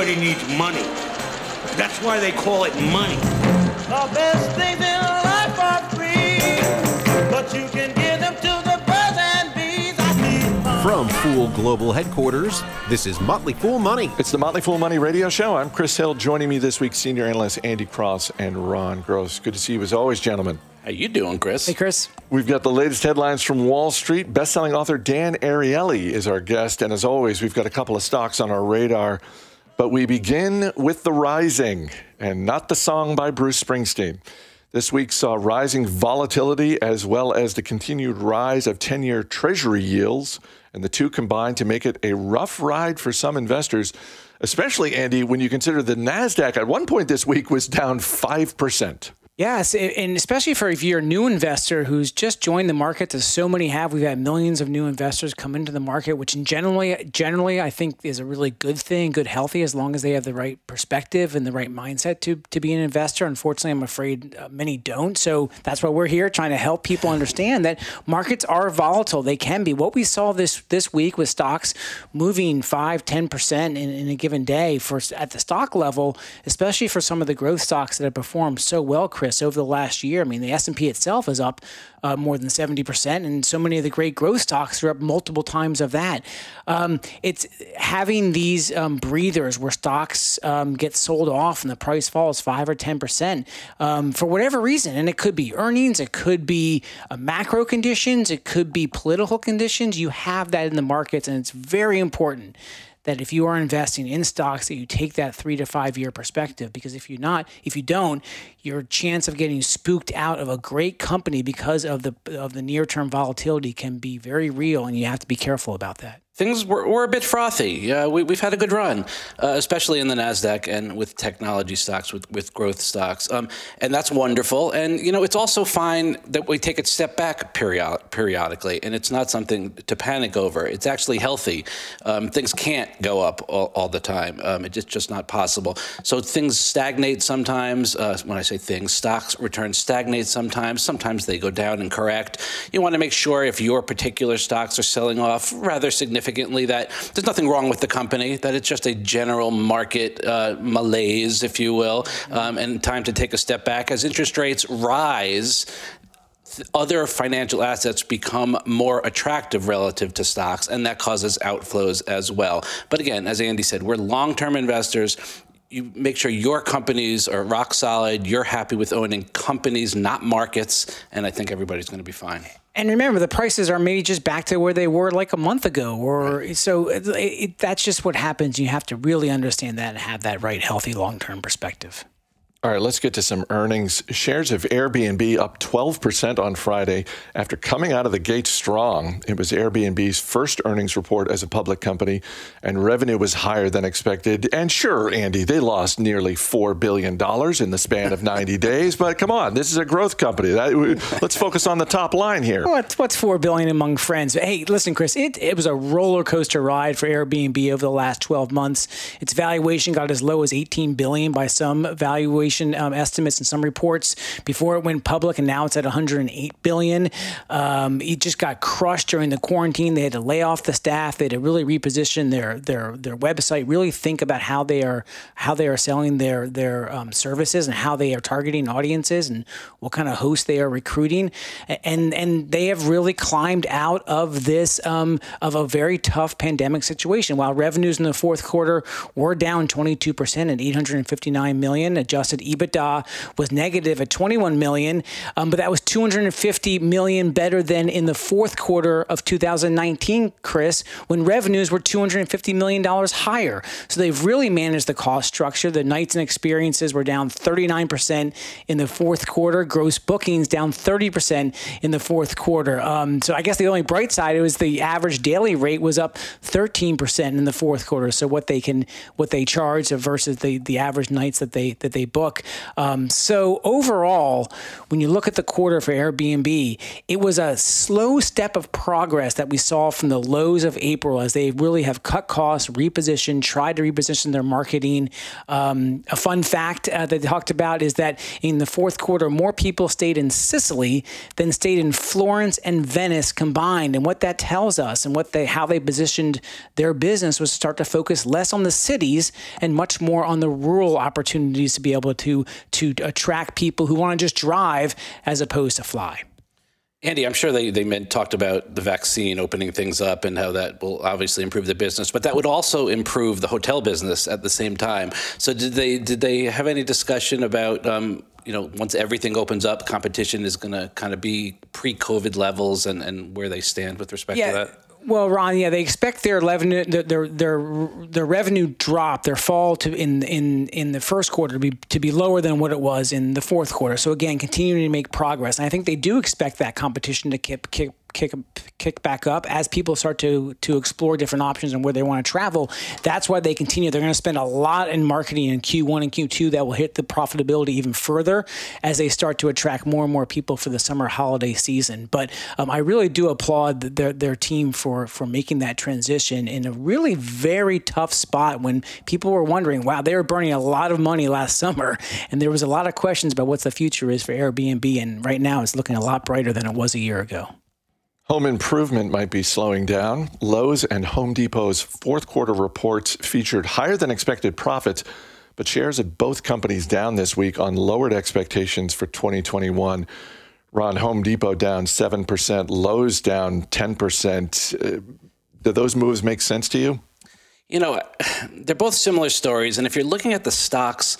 Everybody needs money. That's why they call it money. The best things in life are free, but you can give them to the birds and bees. I need. From Fool Global Headquarters, this is Motley Fool Money. It's the Motley Fool Money Radio Show. I'm Chris Hill. Joining me this week, senior analyst Andy Cross and Ron Gross. Good to see you as always, gentlemen. How you doing, Chris? Hey, Chris. We've got the latest headlines from Wall Street. Best-selling author Dan Ariely is our guest, and as always, we've got a couple of stocks on our radar. But we begin with the rising, and not the song by Bruce Springsteen. This week saw rising volatility as well as the continued rise of 10 year Treasury yields, and the two combined to make it a rough ride for some investors, especially, Andy, when you consider the NASDAQ at one point this week was down 5%. Yes, and especially for if you're a new investor who's just joined the market, as so many have, we've had millions of new investors come into the market, which generally, generally, I think is a really good thing, good, healthy, as long as they have the right perspective and the right mindset to to be an investor. Unfortunately, I'm afraid uh, many don't. So that's why we're here, trying to help people understand that markets are volatile. They can be. What we saw this this week with stocks moving five, ten percent in, in a given day for at the stock level, especially for some of the growth stocks that have performed so well, Chris over the last year. I mean, the S and P itself is up uh, more than seventy percent, and so many of the great growth stocks are up multiple times of that. Um, it's having these um, breathers where stocks um, get sold off and the price falls five or ten percent um, for whatever reason, and it could be earnings, it could be uh, macro conditions, it could be political conditions. You have that in the markets, and it's very important that if you are investing in stocks that you take that three to five year perspective because if you're not if you don't your chance of getting spooked out of a great company because of the of the near term volatility can be very real and you have to be careful about that things were, were a bit frothy. We, have had a good run, uh, especially in the Nasdaq and with technology stocks, with with growth stocks, um, and that's wonderful. And you know, it's also fine that we take a step back period, periodically, and it's not something to panic over. It's actually healthy. Um, things can't go up all, all the time. Um, it's just not possible. So things stagnate sometimes. Uh, when I say things, stocks return stagnate sometimes. Sometimes they go down and correct. You want to make sure if your particular stocks are selling off rather significantly significantly that there's nothing wrong with the company, that it's just a general market uh, malaise, if you will, um, and time to take a step back. As interest rates rise, other financial assets become more attractive relative to stocks, and that causes outflows as well. But again, as Andy said, we're long term investors you make sure your companies are rock solid. You're happy with owning companies, not markets, and I think everybody's going to be fine. And remember, the prices are maybe just back to where they were like a month ago, or right. so it, it, that's just what happens. You have to really understand that and have that right, healthy, long term perspective. All right, let's get to some earnings. Shares of Airbnb up 12% on Friday after coming out of the gate strong. It was Airbnb's first earnings report as a public company, and revenue was higher than expected. And sure, Andy, they lost nearly $4 billion in the span of 90 days, but come on, this is a growth company. That, let's focus on the top line here. What's, what's 4 billion among friends? Hey, listen, Chris, it, it was a roller coaster ride for Airbnb over the last 12 months. Its valuation got as low as 18 billion by some valuation um, estimates and some reports before it went public, and now it's at 108 billion. Um, it just got crushed during the quarantine. They had to lay off the staff. They had to really reposition their their their website. Really think about how they are how they are selling their their um, services and how they are targeting audiences and what kind of hosts they are recruiting. And and they have really climbed out of this um, of a very tough pandemic situation. While revenues in the fourth quarter were down 22 percent at 859 million, adjusted adjusted EBITDA was negative at 21 million, um, but that was 250 million better than in the fourth quarter of 2019, Chris, when revenues were 250 million dollars higher. So they've really managed the cost structure. The nights and experiences were down 39% in the fourth quarter. Gross bookings down 30% in the fourth quarter. Um, so I guess the only bright side was the average daily rate was up 13% in the fourth quarter. So what they can what they charge versus the the average nights that they that they book book. Um, so overall, when you look at the quarter for Airbnb, it was a slow step of progress that we saw from the lows of April as they really have cut costs, repositioned, tried to reposition their marketing. Um, a fun fact uh, that they talked about is that in the fourth quarter, more people stayed in Sicily than stayed in Florence and Venice combined. And what that tells us and what they how they positioned their business was to start to focus less on the cities and much more on the rural opportunities to be able to to to attract people who want to just drive as opposed to fly. Andy, I'm sure they, they meant, talked about the vaccine opening things up and how that will obviously improve the business, but that would also improve the hotel business at the same time. So did they did they have any discussion about um, you know once everything opens up, competition is going to kind of be pre-COVID levels and, and where they stand with respect Yeah. to that? Well, Ron, yeah, they expect their revenue, their their their, revenue drop, their fall to in in in the first quarter to be to be lower than what it was in the fourth quarter. So again, continuing to make progress, and I think they do expect that competition to kick kick kick kick back up as people start to to explore different options and where they want to travel. That's why they continue. They're going to spend a lot in marketing in Q1 and Q2 that will hit the profitability even further as they start to attract more and more people for the summer holiday season. But um, I really do applaud their their team for for making that transition in a really very tough spot when people were wondering, wow, they were burning a lot of money last summer, and there was a lot of questions about what the future is for Airbnb. And right now, it's looking a lot brighter than it was a year ago. Home improvement might be slowing down. Lowe's and Home Depot's fourth quarter reports featured higher than expected profits, but shares of both companies down this week on lowered expectations for 2021. Ron, Home Depot down 7%, Lowe's down 10%. Uh, do those moves make sense to you? You know, they're both similar stories. And if you're looking at the stocks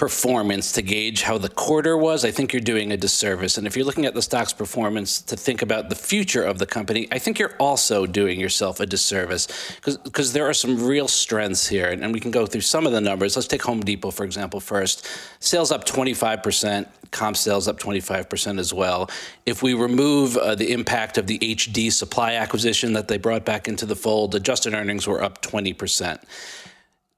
performance to gauge how the quarter was, I think you're doing a disservice. And if you're looking at the stock's performance to think about the future of the company, I think you're also doing yourself a disservice because there are some real strengths here. And, and we can go through some of the numbers. Let's take Home Depot, for example, first. Sales up 25%, comp sales up 25% as well. If we remove uh, the impact of the HD supply acquisition that they brought back into the fold, adjusted earnings were up 20%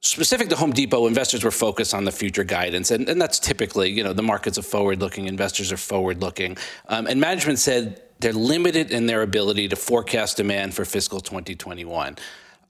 specific to Home Depot, investors were focused on the future guidance, and, and that's typically, you know, the markets are forward-looking, investors are forward-looking, um, and management said they're limited in their ability to forecast demand for fiscal 2021.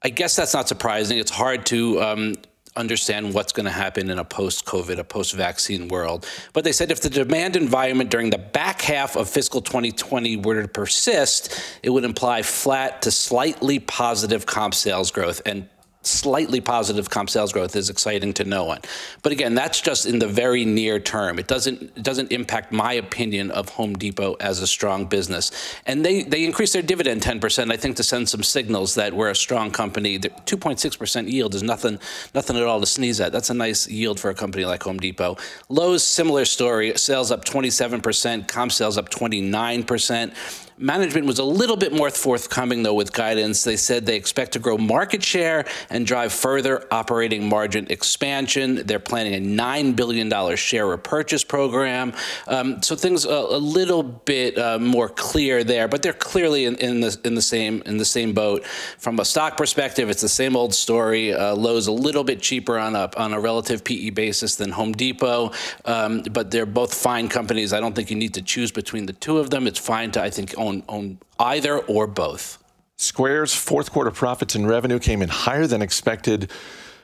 I guess that's not surprising. It's hard to um, understand what's going to happen in a post-COVID, a post-vaccine world. But they said if the demand environment during the back half of fiscal 2020 were to persist, it would imply flat to slightly positive comp sales growth and slightly positive comp sales growth is exciting to no one. But again, that's just in the very near term. It doesn't it doesn't impact my opinion of Home Depot as a strong business. And they they increased their dividend 10%, I think to send some signals that we're a strong company. The 2.6% yield is nothing nothing at all to sneeze at. That's a nice yield for a company like Home Depot. Lowe's similar story, sales up 27%, comp sales up 29%. Management was a little bit more forthcoming, though, with guidance. They said they expect to grow market share and drive further operating margin expansion. They're planning a $9 billion share repurchase program. Um, so things a, a little bit uh, more clear there, but they're clearly in, in, the, in, the same, in the same boat. From a stock perspective, it's the same old story. Uh, Lowe's a little bit cheaper on a, on a relative PE basis than Home Depot, um, but they're both fine companies. I don't think you need to choose between the two of them. It's fine to, I think, own, own either or both. Square's fourth quarter profits and revenue came in higher than expected,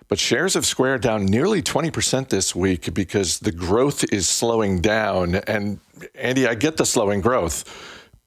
but shares of Square down nearly 20% this week because the growth is slowing down. And Andy, I get the slowing growth,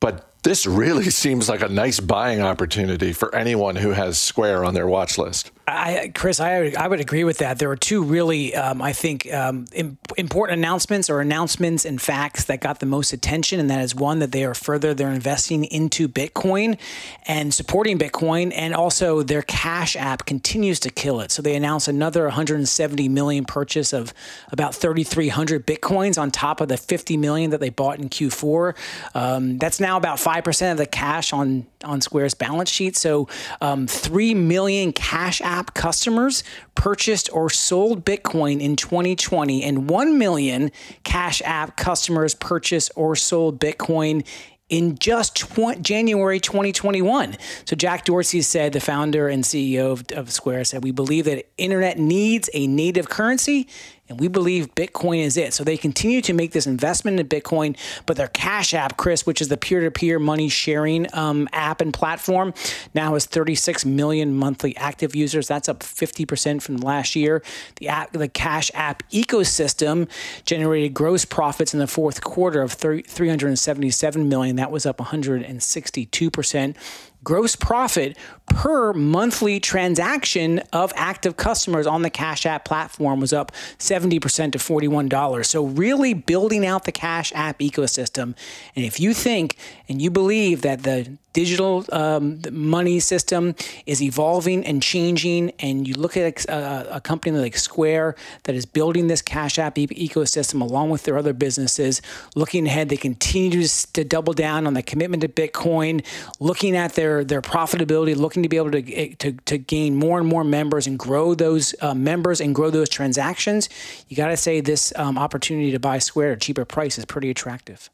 but this really seems like a nice buying opportunity for anyone who has Square on their watch list. I, Chris, I, I would agree with that. There are two really, um, I think, um, im- important announcements or announcements and facts that got the most attention, and that is one that they are further they're investing into Bitcoin and supporting Bitcoin, and also their Cash App continues to kill it. So they announced another 170 million purchase of about 3,300 Bitcoins on top of the 50 million that they bought in Q4. Um, that's now about five percent of the cash on on Square's balance sheet. So um, three million Cash App customers purchased or sold Bitcoin in 2020, and 1 million Cash App customers purchased or sold Bitcoin in just tw- January 2021. So Jack Dorsey said, the founder and CEO of, of Square said, we believe that internet needs a native currency and we believe Bitcoin is it. So they continue to make this investment in Bitcoin, but their Cash App, Chris, which is the peer-to-peer money sharing um, app and platform, now has 36 million monthly active users. That's up 50% from last year. The app, the Cash App ecosystem generated gross profits in the fourth quarter of 377 million. That was up 162% gross profit per monthly transaction of active customers on the Cash App platform was up 70% to $41. So, really building out the Cash App ecosystem. And if you think and you believe that the digital um, money system is evolving and changing, and you look at a, a, company like Square that is building this Cash App e- ecosystem along with their other businesses, looking ahead, they continue to, to double down on the commitment to Bitcoin, looking at their their profitability, looking to be able to eh, to, to gain more and more members and grow those uh, members and grow those transactions. You got to say this um, opportunity to buy Square at a cheaper price is pretty attractive.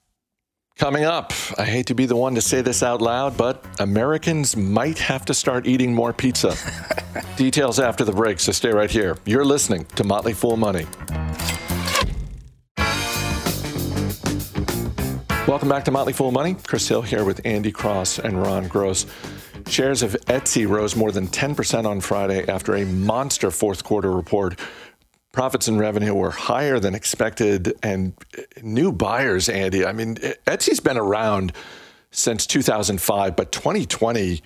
Coming up, I hate to be the one to say this out loud, but Americans might have to start eating more pizza. Details after the break, so stay right here. You're listening to Motley Fool Money. Welcome back to Motley Fool Money. Chris Hill here with Andy Cross and Ron Gross. Shares of Etsy rose more than 10% on Friday after a monster fourth quarter report profits and revenue were higher than expected and new buyers andy i mean etsy's been around since 2005 but 2020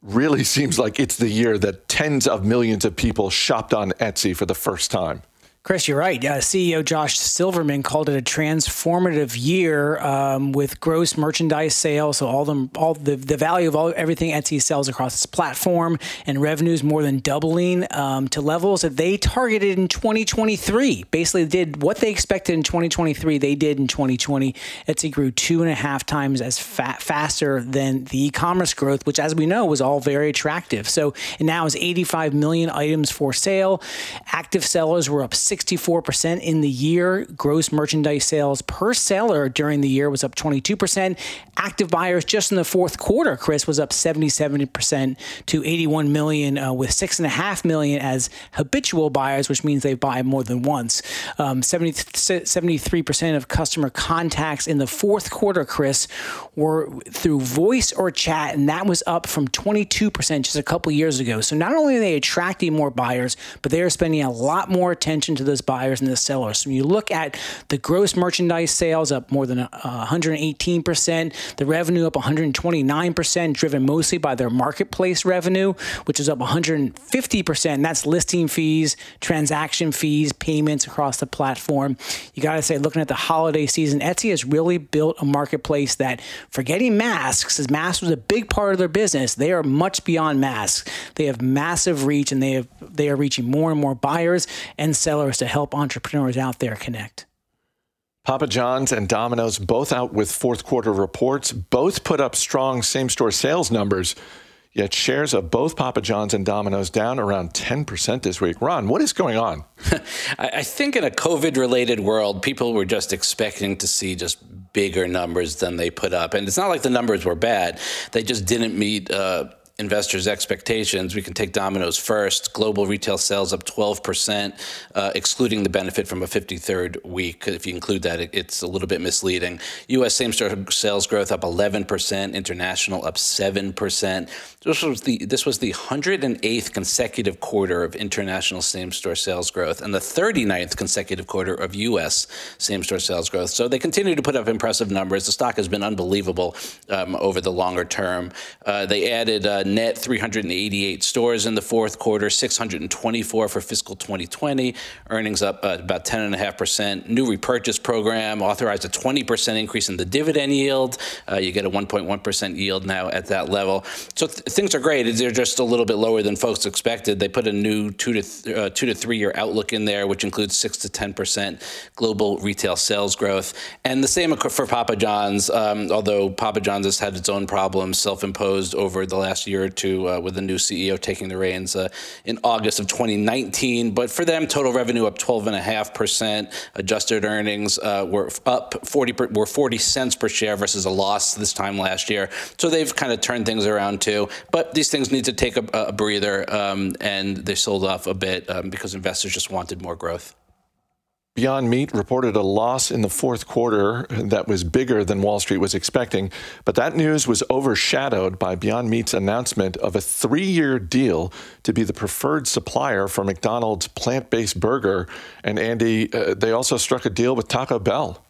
really seems like it's the year that tens of millions of people shopped on etsy for the first time Chris, you're right. Uh, CEO Josh Silverman called it a transformative year um, with gross merchandise sales. So all the all the, the value of all everything Etsy sells across its platform and revenues more than doubling um, to levels that they targeted in 2023. Basically, did what they expected in 2023. They did in 2020. Etsy grew two and a half times as fa- faster than the e-commerce growth, which, as we know, was all very attractive. So it now is 85 million items for sale. Active sellers were up. 64% in the year. Gross merchandise sales per seller during the year was up 22%. Active buyers just in the fourth quarter, Chris, was up 77% to 81 million, uh, with 6.5 million as habitual buyers, which means they buy more than once. Um, 70, 73% of customer contacts in the fourth quarter, Chris, were through voice or chat, and that was up from 22% just a couple years ago. So not only are they attracting more buyers, but they are spending a lot more attention to to those buyers and the sellers. So when you look at the gross merchandise sales up more than uh, 118%, the revenue up 129%, driven mostly by their marketplace revenue, which is up 150%. That's listing fees, transaction fees, payments across the platform. You got to say, looking at the holiday season, Etsy has really built a marketplace that, forgetting masks, as masks was a big part of their business, they are much beyond masks. They have massive reach and they have they are reaching more and more buyers and sellers to help entrepreneurs out there connect. Papa John's and Domino's both out with fourth quarter reports, both put up strong same store sales numbers. Yet shares of both Papa John's and Domino's down around 10% this week. Ron, what is going on? I think in a COVID related world, people were just expecting to see just bigger numbers than they put up. And it's not like the numbers were bad, they just didn't meet. Uh, investors' expectations. We can take Domino's first. Global retail sales up 12%, uh, excluding the benefit from a 53rd week. If you include that, it, it's a little bit misleading. U.S. same-store sales growth up 11%, international up 7%. This was the this was the 108th consecutive quarter of international same-store sales growth and the 39th consecutive quarter of U.S. same-store sales growth. So they continue to put up impressive numbers. The stock has been unbelievable um, over the longer term. Uh, they added uh, net 388 stores in the fourth quarter, 624 for fiscal 2020. Earnings up uh, about 10.5%. New repurchase program authorized a 20% increase in the dividend yield. Uh, you get a 1.1% yield now at that level. So th- things are great. They're just a little bit lower than folks expected. They put a new two to th- uh, two to three year outlook in there, which includes six to 10% global retail sales growth. And the same for Papa John's, um, although Papa John's has had its own problems self imposed over the last year or two uh, with the new CEO taking the reins uh, in August of 2019. But for them, total revenue up 12.5%. Adjusted earnings uh, were up 40 per, were 40 cents per share versus a loss this time last year. So they've kind of turned things around too. But these things need to take a, a breather, um, and they sold off a bit um, because investors just wanted more growth. Beyond Meat reported a loss in the fourth quarter that was bigger than Wall Street was expecting, but that news was overshadowed by Beyond Meat's announcement of a three year deal to be the preferred supplier for McDonald's plant based burger. And Andy, uh, they also struck a deal with Taco Bell.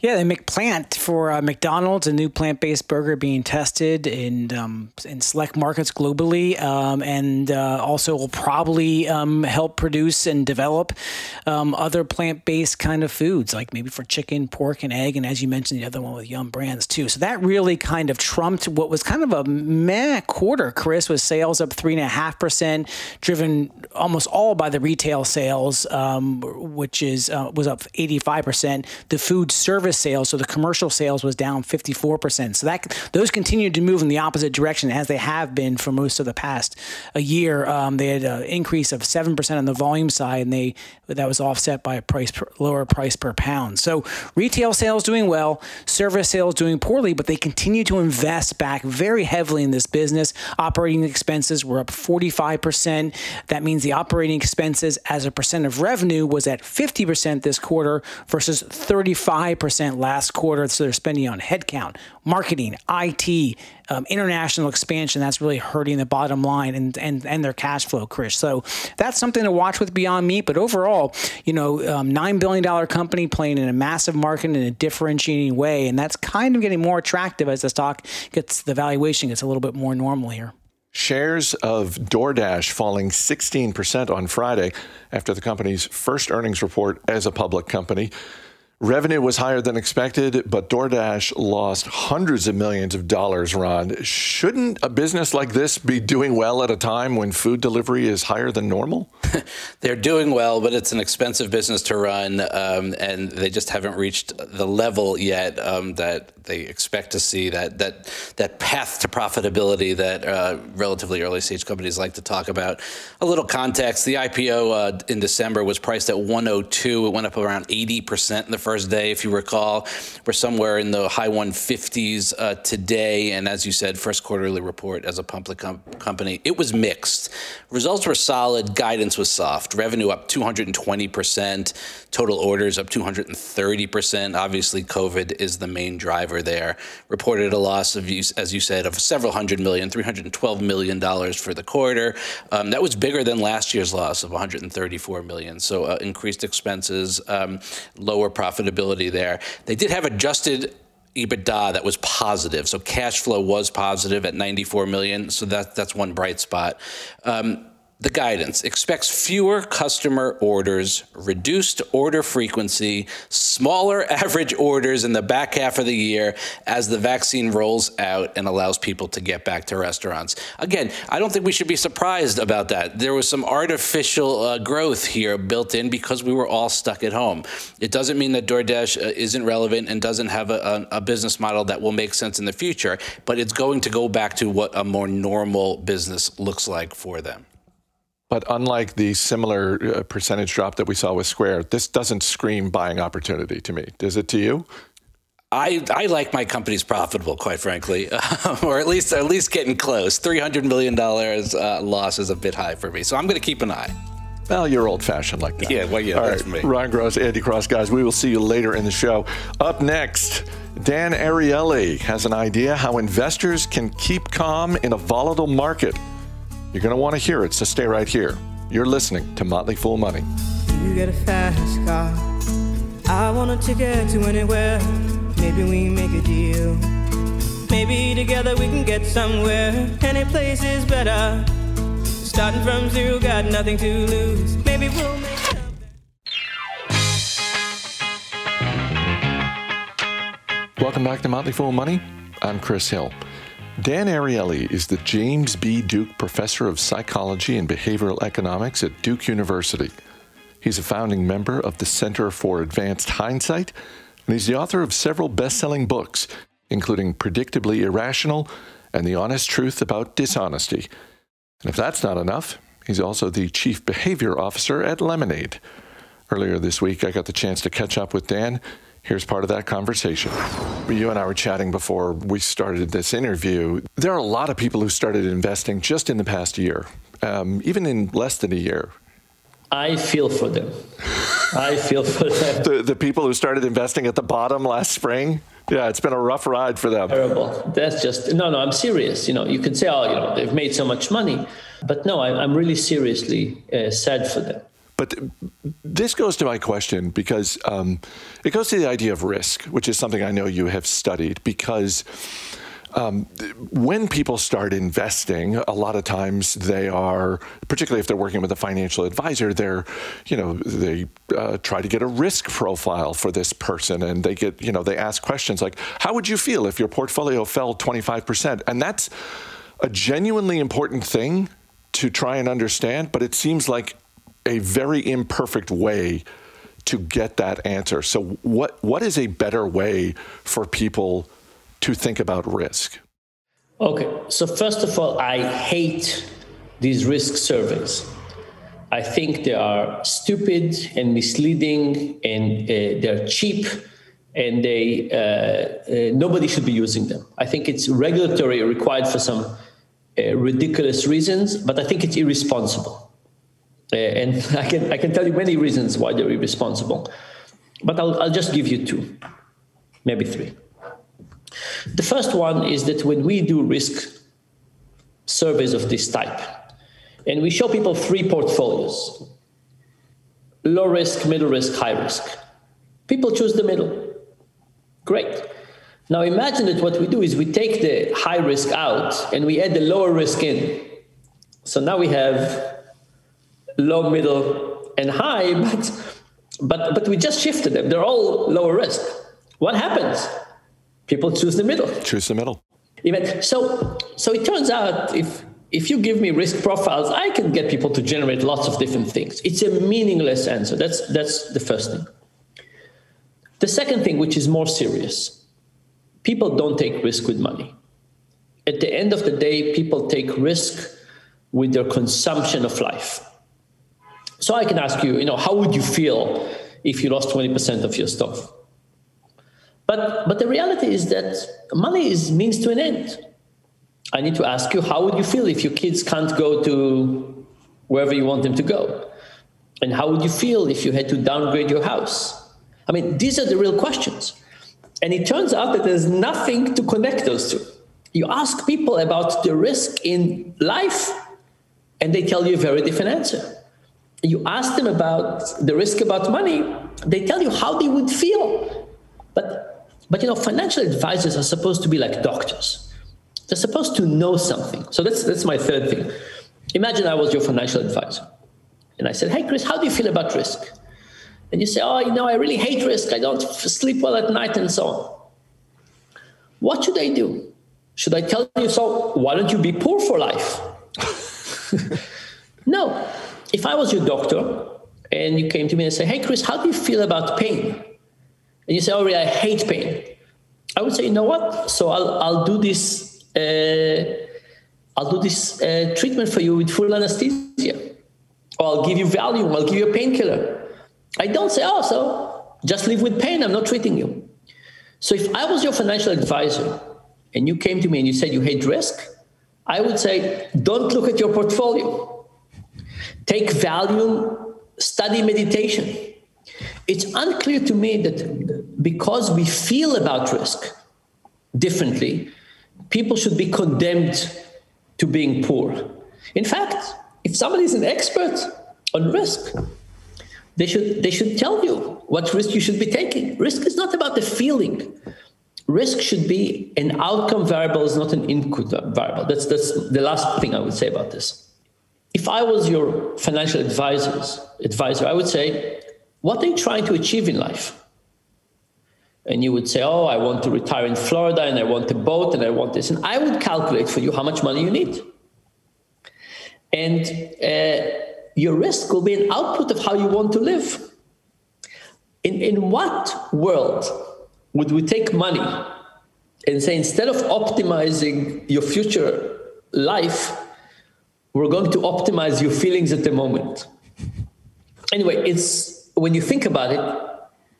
Yeah, they make plant for uh, McDonald's, a new plant-based burger being tested in um, in select markets globally, um, and uh, also will probably um, help produce and develop um, other plant-based kind of foods, like maybe for chicken, pork, and egg, and as you mentioned, the other one with Yum Brands too. So that really kind of trumped what was kind of a meh quarter. Chris with sales up three and a half percent, driven almost all by the retail sales, um, which is uh, was up eighty-five percent. The food service sales, so the commercial sales was down 54%. So that those continued to move in the opposite direction as they have been for most of the past a year. Um, they had an increase of 7% on the volume side, and they that was offset by a price per, lower price per pound. So retail sales doing well, service sales doing poorly, but they continue to invest back very heavily in this business. Operating expenses were up 45%. That means the operating expenses as a percent of revenue was at 50% this quarter versus 35 percent last quarter. So they're spending on headcount, marketing, IT, um, international expansion. That's really hurting the bottom line and, and, and their cash flow, Chris. So that's something to watch with Beyond Meat. But overall, you know, um, $9 billion company playing in a massive market in a differentiating way. And that's kind of getting more attractive as the stock gets, the valuation gets a little bit more normal here. Shares of DoorDash falling 16% on Friday after the company's first earnings report as a public company. Revenue was higher than expected, but DoorDash lost hundreds of millions of dollars, Ron. Shouldn't a business like this be doing well at a time when food delivery is higher than normal? They're doing well, but it's an expensive business to run, um, and they just haven't reached the level yet um, that they expect to see that that that path to profitability that uh, relatively early stage companies like to talk about. A little context: the IPO uh, in December was priced at 102. It went up around 80 percent in the first day, if you recall. We're somewhere in the high 150s uh, today. And as you said, first quarterly report as a public com- company, it was mixed. Results were solid, guidance was soft. Revenue up 220%, total orders up 230%. Obviously, COVID is the main driver there. Reported a loss of, as you said, of several hundred million, $312 million for the quarter. Um, that was bigger than last year's loss of 134 million. So uh, increased expenses, um, lower profit profitability there. They did have adjusted EBITDA that was positive. So cash flow was positive at 94 million. So that that's one bright spot. Um, the guidance expects fewer customer orders, reduced order frequency, smaller average orders in the back half of the year as the vaccine rolls out and allows people to get back to restaurants. Again, I don't think we should be surprised about that. There was some artificial uh, growth here built in because we were all stuck at home. It doesn't mean that DoorDash uh, isn't relevant and doesn't have a, a, a business model that will make sense in the future, but it's going to go back to what a more normal business looks like for them. But unlike the similar uh, percentage drop that we saw with Square, this doesn't scream buying opportunity to me. Does it to you? I, I like my companies profitable, quite frankly, or at least at least getting close. Three hundred million dollars uh, loss is a bit high for me, so I'm going to keep an eye. Well, you're old fashioned like that. Yeah, well, yeah, All that's right, me. Ron Gross, Andy Cross, guys. We will see you later in the show. Up next, Dan Ariely has an idea how investors can keep calm in a volatile market. You're going to want to hear it, so stay right here. You're listening to Motley Fool Money. You get a fast car. I want a ticket to anywhere. Maybe we make a deal. Maybe together we can get somewhere. Any place is better. Starting from zero, got nothing to lose. Maybe we'll make. Welcome back to Motley Fool Money. I'm Chris Hill. Dan Ariely is the James B. Duke Professor of Psychology and Behavioral Economics at Duke University. He's a founding member of the Center for Advanced Hindsight, and he's the author of several best selling books, including Predictably Irrational and The Honest Truth About Dishonesty. And if that's not enough, he's also the Chief Behavior Officer at Lemonade. Earlier this week, I got the chance to catch up with Dan. Here's part of that conversation. You and I were chatting before we started this interview. There are a lot of people who started investing just in the past year, um, even in less than a year. I feel for them. I feel for them. The, the people who started investing at the bottom last spring. Yeah, it's been a rough ride for them. Terrible. That's just no, no. I'm serious. You know, you can say, oh, you know, they've made so much money, but no, I, am really seriously uh, sad for them. But this goes to my question because um, it goes to the idea of risk, which is something I know you have studied. Because um, when people start investing, a lot of times they are, particularly if they're working with a financial advisor, they're, you know, they uh, try to get a risk profile for this person, and they get, you know, they ask questions like, "How would you feel if your portfolio fell 25%?" And that's a genuinely important thing to try and understand, but it seems like a very imperfect way to get that answer. So, what what is a better way for people to think about risk? Okay, so first of all, I hate these risk surveys. I think they are stupid and misleading, and uh, they're cheap, and they uh, uh, nobody should be using them. I think it's regulatory required for some uh, ridiculous reasons, but I think it's irresponsible. Uh, and I can, I can tell you many reasons why they're irresponsible, but I'll, I'll just give you two, maybe three. The first one is that when we do risk surveys of this type, and we show people three portfolios low risk, middle risk, high risk. People choose the middle. Great. Now imagine that what we do is we take the high risk out and we add the lower risk in. So now we have low, middle, and high, but but but we just shifted them. They're all lower risk. What happens? People choose the middle. Choose the middle. Even so, so it turns out if if you give me risk profiles, I can get people to generate lots of different things. It's a meaningless answer. That's that's the first thing. The second thing, which is more serious, people don't take risk with money. At the end of the day, people take risk with their consumption of life. So I can ask you, you know, how would you feel if you lost 20% of your stuff? But, but the reality is that money is means to an end. I need to ask you, how would you feel if your kids can't go to wherever you want them to go? And how would you feel if you had to downgrade your house? I mean, these are the real questions. And it turns out that there's nothing to connect those two. You ask people about the risk in life, and they tell you a very different answer you ask them about the risk about money, they tell you how they would feel. But, but you know, financial advisors are supposed to be like doctors. They're supposed to know something. So that's, that's my third thing. Imagine I was your financial advisor. And I said, hey, Chris, how do you feel about risk? And you say, oh, you know, I really hate risk. I don't sleep well at night and so on. What should I do? Should I tell you, so why don't you be poor for life? no, if I was your doctor and you came to me and say, "Hey, Chris, how do you feel about pain?" and you say, "Oh, really, I hate pain," I would say, "You know what? So I'll I'll do this. Uh, I'll do this uh, treatment for you with full anesthesia, or I'll give you Valium. I'll give you a painkiller." I don't say, "Oh, so just live with pain. I'm not treating you." So if I was your financial advisor and you came to me and you said you hate risk, I would say, "Don't look at your portfolio." Take Valium, study meditation. It's unclear to me that because we feel about risk differently, people should be condemned to being poor. In fact, if somebody is an expert on risk, they should, they should tell you what risk you should be taking. Risk is not about the feeling. Risk should be an outcome variable, is not an input variable. That's, that's the last thing I would say about this if I was your financial advisors, advisor, I would say, what are you trying to achieve in life? And you would say, oh, I want to retire in Florida and I want a boat and I want this. And I would calculate for you how much money you need. And uh, your risk will be an output of how you want to live. In, in what world would we take money and say, instead of optimizing your future life, we're going to optimize your feelings at the moment. Anyway, it's when you think about it,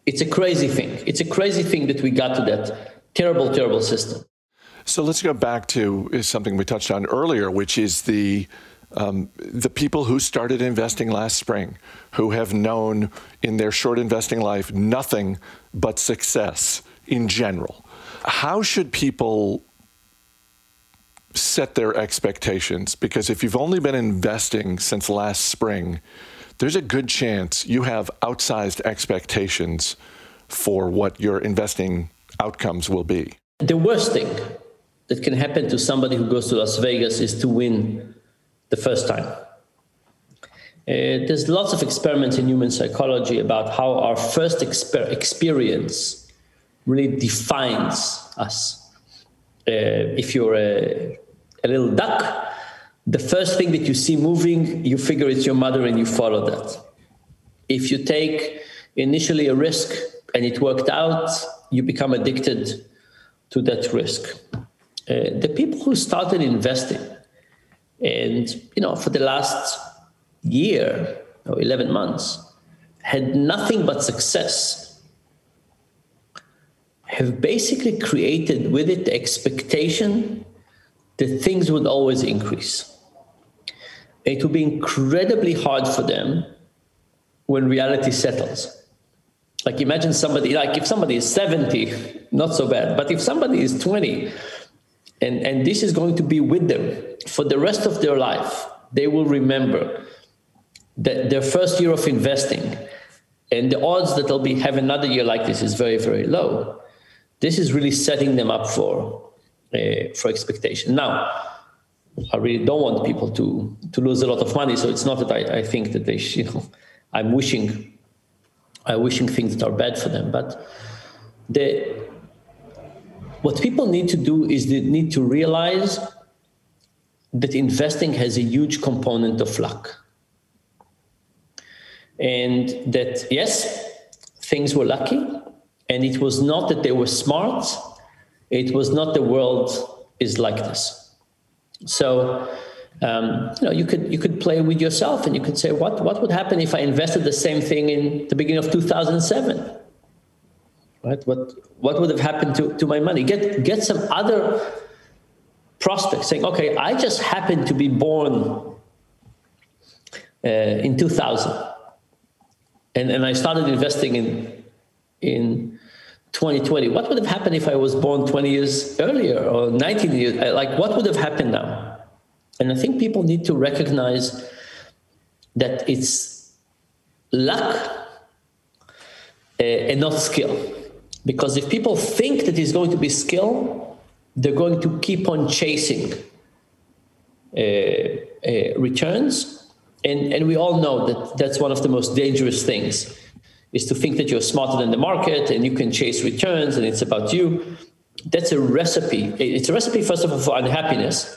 it's a crazy thing. It's a crazy thing that we got to that terrible, terrible system. So let's go back to something we touched on earlier, which is the um, the people who started investing last spring, who have known in their short investing life nothing but success in general, how should people set their expectations? Because if you've only been investing since last spring, there's a good chance you have outsized expectations for what your investing outcomes will be. The worst thing that can happen to somebody who goes to Las Vegas is to win the first time. Uh, there's lots of experiments in human psychology about how our first exper- experience really defines us. Uh, if you're a, a little duck, the first thing that you see moving, you figure it's your mother and you follow that. If you take initially a risk and it worked out, you become addicted to that risk. Uh, the people who started investing and you know for the last year or 11 months had nothing but success have basically created with it the expectation that things would always increase. It will be incredibly hard for them when reality settles. Like imagine somebody like if somebody is 70 not so bad but if somebody is 20 and and this is going to be with them for the rest of their life they will remember that their first year of investing and the odds that they'll be have another year like this is very very low this is really setting them up for uh, for expectation now i really don't want people to to lose a lot of money so it's not that i, I think that they you know i'm wishing i'm wishing things that are bad for them but the what people need to do is they need to realize that investing has a huge component of luck. And that, yes, things were lucky, and it was not that they were smart, it was not the world is like this. So, um, you know, you could you could play with yourself, and you could say, what what would happen if I invested the same thing in the beginning of 2007? right? What what would have happened to, to my money? Get get some other prospects saying, okay, I just happened to be born uh, in 2000, and and I started investing in in 2020. What would have happened if I was born 20 years earlier or 19 years? Like, what would have happened now? And I think people need to recognize that it's luck uh, and not skill. Because if people think that it's going to be skill, they're going to keep on chasing uh, uh, returns. And, and we all know that that's one of the most dangerous things is to think that you're smarter than the market and you can chase returns and it's about you. That's a recipe. It's a recipe, first of all, for unhappiness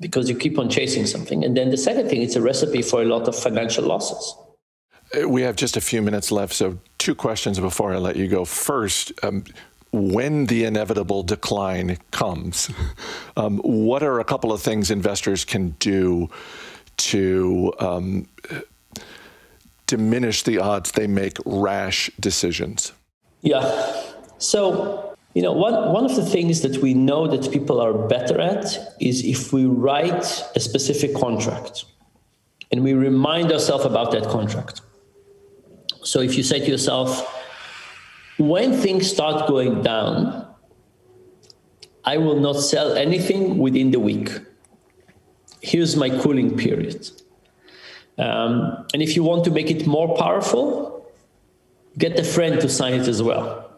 because you keep on chasing something. And then the second thing, it's a recipe for a lot of financial losses. Uh, we have just a few minutes left, so two questions before I let you go. First, um, when the inevitable decline comes, um, what are a couple of things investors can do to um, diminish the odds they make rash decisions? Yeah. So, you know, one, one of the things that we know that people are better at is if we write a specific contract and we remind ourselves about that contract. So if you say to yourself, when things start going down, I will not sell anything within the week. Here's my cooling period. Um, and if you want to make it more powerful, get a friend to sign it as well.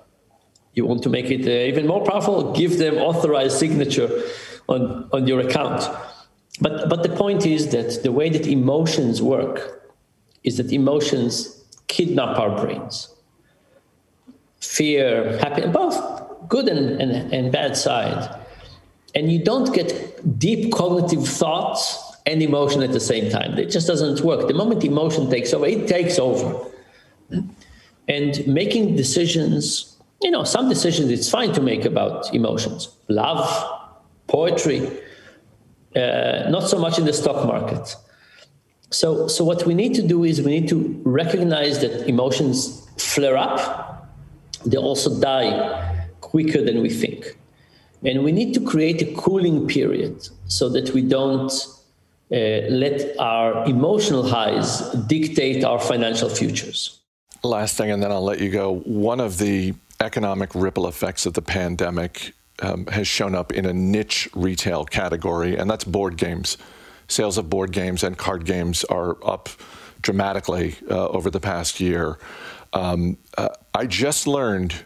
You want to make it uh, even more powerful, give them authorized signature on, on your account. But, but the point is that the way that emotions work is that emotions kidnap our brains. Fear, happiness, both good and, and, and bad side. And you don't get deep cognitive thoughts and emotion at the same time. It just doesn't work. The moment emotion takes over, it takes over. And making decisions, you know, some decisions it's fine to make about emotions. Love, poetry, uh, not so much in the stock market. So, so what we need to do is we need to recognize that emotions flare up. They also die quicker than we think. And we need to create a cooling period so that we don't let our emotional highs dictate our financial futures. Last thing, and then I'll let you go. One of the economic ripple effects of the pandemic um, has shown up in a niche retail category, and that's board games. Sales of board games and card games are up dramatically uh, over the past year. Um, uh, I just learned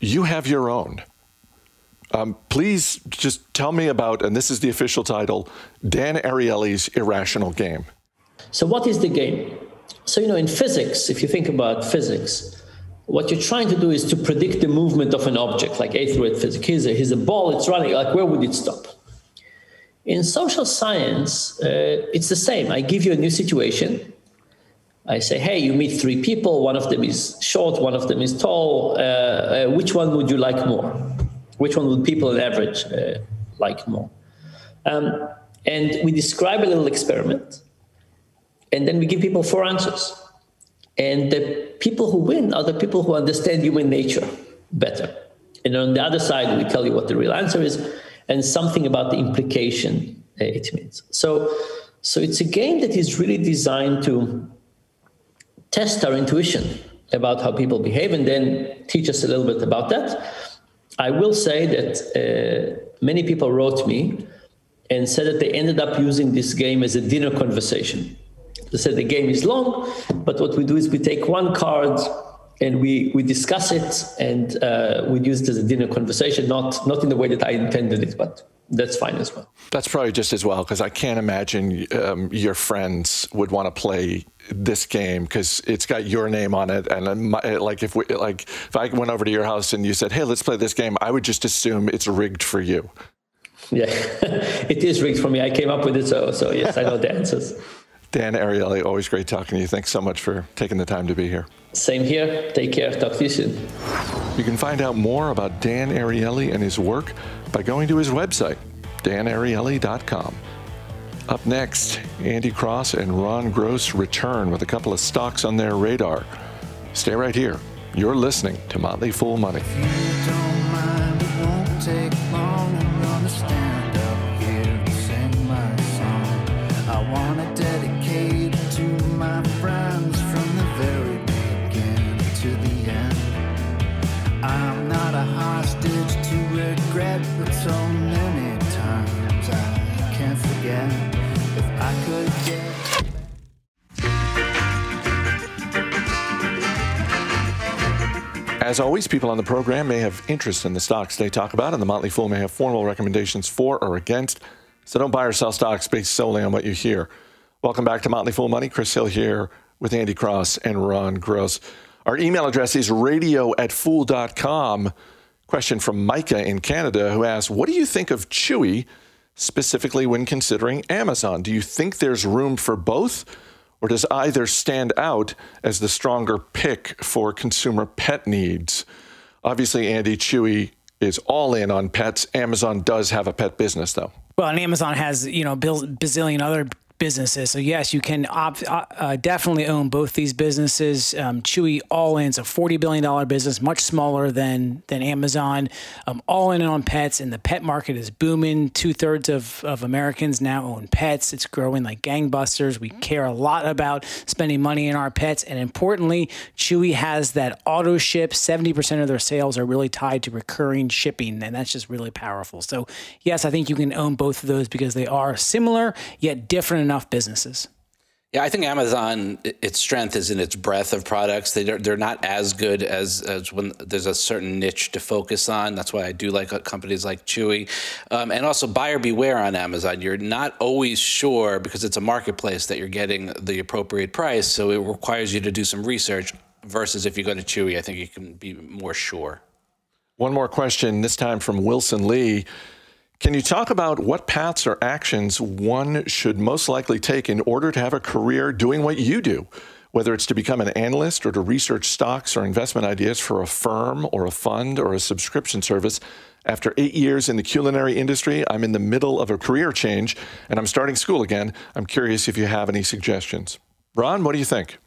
you have your own. Um, please just tell me about, and this is the official title Dan Ariely's Irrational Game. So, what is the game? So, you know, in physics, if you think about physics, what you're trying to do is to predict the movement of an object, like eighth grade physics. Here's a, here's a ball, it's running, like where would it stop? In social science, uh, it's the same. I give you a new situation. I say, hey, you meet three people, one of them is short, one of them is tall. Uh, uh, which one would you like more? Which one would people on average uh, like more? Um, and we describe a little experiment, and then we give people four answers. And the people who win are the people who understand human nature better. And on the other side, we tell you what the real answer is and something about the implication uh, it means. So, so it's a game that is really designed to test our intuition about how people behave and then teach us a little bit about that. I will say that uh, many people wrote me and said that they ended up using this game as a dinner conversation. They said the game is long, but what we do is we take one card and we, we discuss it and uh, we use it as a dinner conversation, not, not in the way that I intended it, but that's fine as well. That's probably just as well because I can't imagine um, your friends would want to play this game because it's got your name on it. And my, like if we like if I went over to your house and you said, "Hey, let's play this game," I would just assume it's rigged for you. Yeah, it is rigged for me. I came up with it, so so yes, I know the answers. Dan Ariely, always great talking to you. Thanks so much for taking the time to be here. Same here. Take care. Talk to you soon. You can find out more about Dan Ariely and his work by going to his website, danariely.com. Up next, Andy Cross and Ron Gross return with a couple of stocks on their radar. Stay right here. You're listening to Motley Fool Money. As always, people on the program may have interest in the stocks they talk about, and the Motley Fool may have formal recommendations for or against. So don't buy or sell stocks based solely on what you hear. Welcome back to Motley Fool Money. Chris Hill here with Andy Cross and Ron Gross. Our email address is radio at fool.com. Question from Micah in Canada who asks, What do you think of Chewy, specifically when considering Amazon? Do you think there's room for both? Or does either stand out as the stronger pick for consumer pet needs? Obviously, Andy Chewy is all in on pets. Amazon does have a pet business, though. Well, and Amazon has, you know, bazillion other businesses. So yes, you can op- uh, uh, definitely own both these businesses. Um, Chewy All In's a forty billion dollar business, much smaller than than Amazon. Um, all in on pets, and the pet market is booming. Two thirds of of Americans now own pets. It's growing like gangbusters. We care a lot about spending money in our pets, and importantly, Chewy has that auto ship. Seventy percent of their sales are really tied to recurring shipping, and that's just really powerful. So yes, I think you can own both of those because they are similar yet different enough businesses. Yeah, I think Amazon, its strength is in its breadth of products. They they're not as good as, as when there's a certain niche to focus on. That's why I do like companies like Chewy, um, and also buyer beware on Amazon. You're not always sure because it's a marketplace that you're getting the appropriate price. So it requires you to do some research. Versus if you go to Chewy, I think you can be more sure. One more question. This time from Wilson Lee. Can you talk about what paths or actions one should most likely take in order to have a career doing what you do? Whether it's to become an analyst or to research stocks or investment ideas for a firm or a fund or a subscription service. After eight years in the culinary industry, I'm in the middle of a career change and I'm starting school again. I'm curious if you have any suggestions. Ron, what do you think?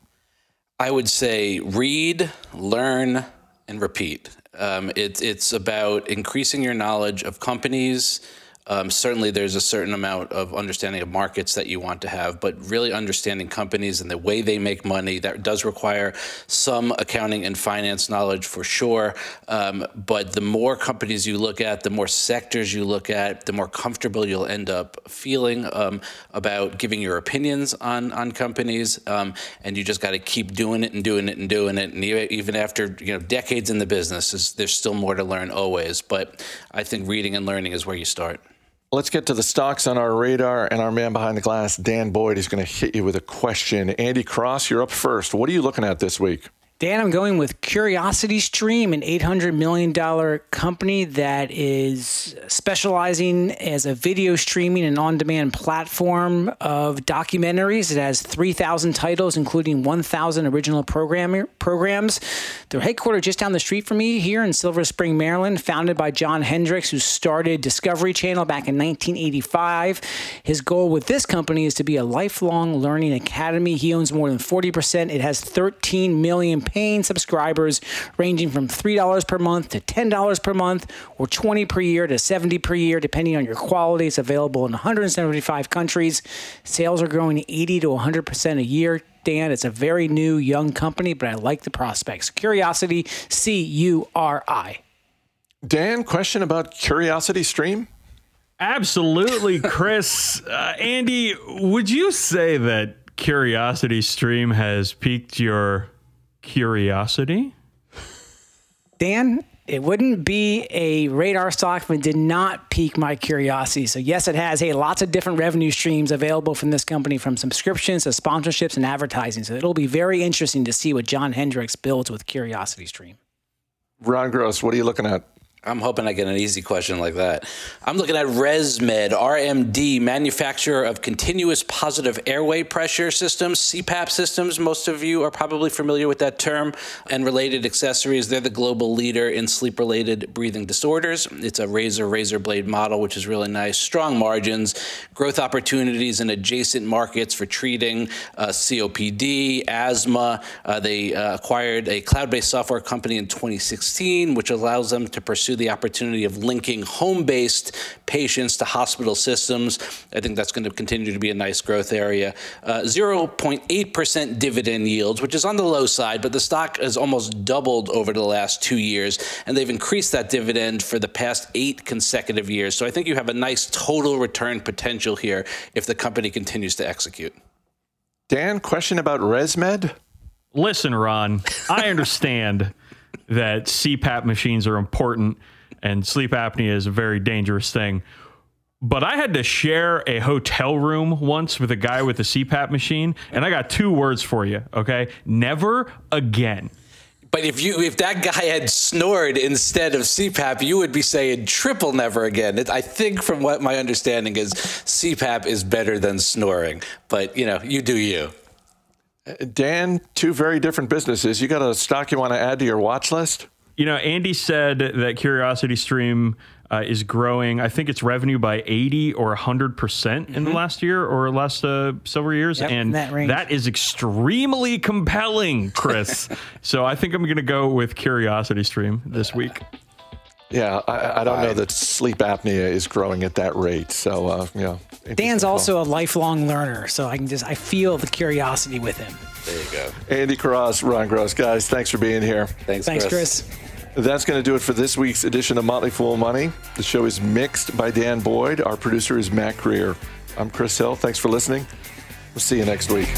I would say read, learn, and repeat. Um, it, it's about increasing your knowledge of companies, Um, certainly, there's a certain amount of understanding of markets that you want to have, but really understanding companies and the way they make money that does require some accounting and finance knowledge for sure. Um, but the more companies you look at, the more sectors you look at, the more comfortable you'll end up feeling um, about giving your opinions on on companies. Um, and you just got to keep doing it and doing it and doing it. And even after you know decades in the business, there's still more to learn always. But I think reading and learning is where you start. Let's get to the stocks on our radar, and our man behind the glass, Dan Boyd, is going to hit you with a question. Andy Cross, you're up first. What are you looking at this week? Dan, I'm going with Curiosity Stream, an $800 million company that is specializing as a video streaming and on demand platform of documentaries. It has 3,000 titles, including 1,000 original program- programs. They're headquartered just down the street from me here in Silver Spring, Maryland, founded by John Hendricks, who started Discovery Channel back in 1985. His goal with this company is to be a lifelong learning academy. He owns more than 40%. It has 13 million paying subscribers ranging from $3 per month to $10 per month or 20 per year to 70 per year depending on your quality. It's available in 175 countries. Sales are growing 80 to 100% a year. Dan, it's a very new young company, but I like the prospects. Curiosity, C U R I. Dan, question about Curiosity Stream? Absolutely, Chris. uh, Andy, would you say that Curiosity Stream has piqued your curiosity? Dan, it wouldn't be a radar stock if it did not pique my curiosity. So, yes, it has. Hey, lots of different revenue streams available from this company, from subscriptions to sponsorships and advertising. So, it'll be very interesting to see what John Hendricks builds with Curiosity Stream. Ron Gross, what are you looking at? I'm hoping I get an easy question like that. I'm looking at ResMed, RMD, manufacturer of continuous positive airway pressure systems, CPAP systems. Most of you are probably familiar with that term and related accessories. They're the global leader in sleep related breathing disorders. It's a razor, razor blade model, which is really nice. Strong margins, growth opportunities in adjacent markets for treating uh, COPD, asthma. Uh, they uh, acquired a cloud based software company in 2016, which allows them to pursue the opportunity of linking home based patients to hospital systems. I think that's going to continue to be a nice growth area. Uh, 0.8% dividend yields, which is on the low side, but the stock has almost doubled over the last two years, and they've increased that dividend for the past eight consecutive years. So I think you have a nice total return potential here if the company continues to execute. Dan, question about ResMed? Listen, Ron, I understand that CPAP machines are important and sleep apnea is a very dangerous thing. But I had to share a hotel room once with a guy with a CPAP machine, and I got two words for you, okay? Never again. But if you if that guy had snored instead of CPAP, you would be saying triple never again. It, I think from what my understanding is, CPAP is better than snoring. But you know, you do you. Dan, two very different businesses. You got a stock you want to add to your watch list? You know, Andy said that Curiosity Stream uh, is growing. I think it's revenue by 80 or 100 percent in the mm-hmm. last year or last uh, several years, yep, and that, that is extremely compelling, Chris. so I think I'm going to go with Curiosity Stream this week. Yeah, I, I, don't know that sleep apnea is growing at that rate. So, uh, yeah. Dan's also a lifelong learner, so I can just I feel the curiosity with him. There you go. Andy Cross, Ron Gross, guys, thanks for being here. Thanks, thanks, Chris. Chris. That's going to do it for this week's edition of Motley Fool Money. The show is mixed by Dan Boyd. Our producer is Matt Greer. I'm Chris Hill. Thanks for listening. We'll see you next week.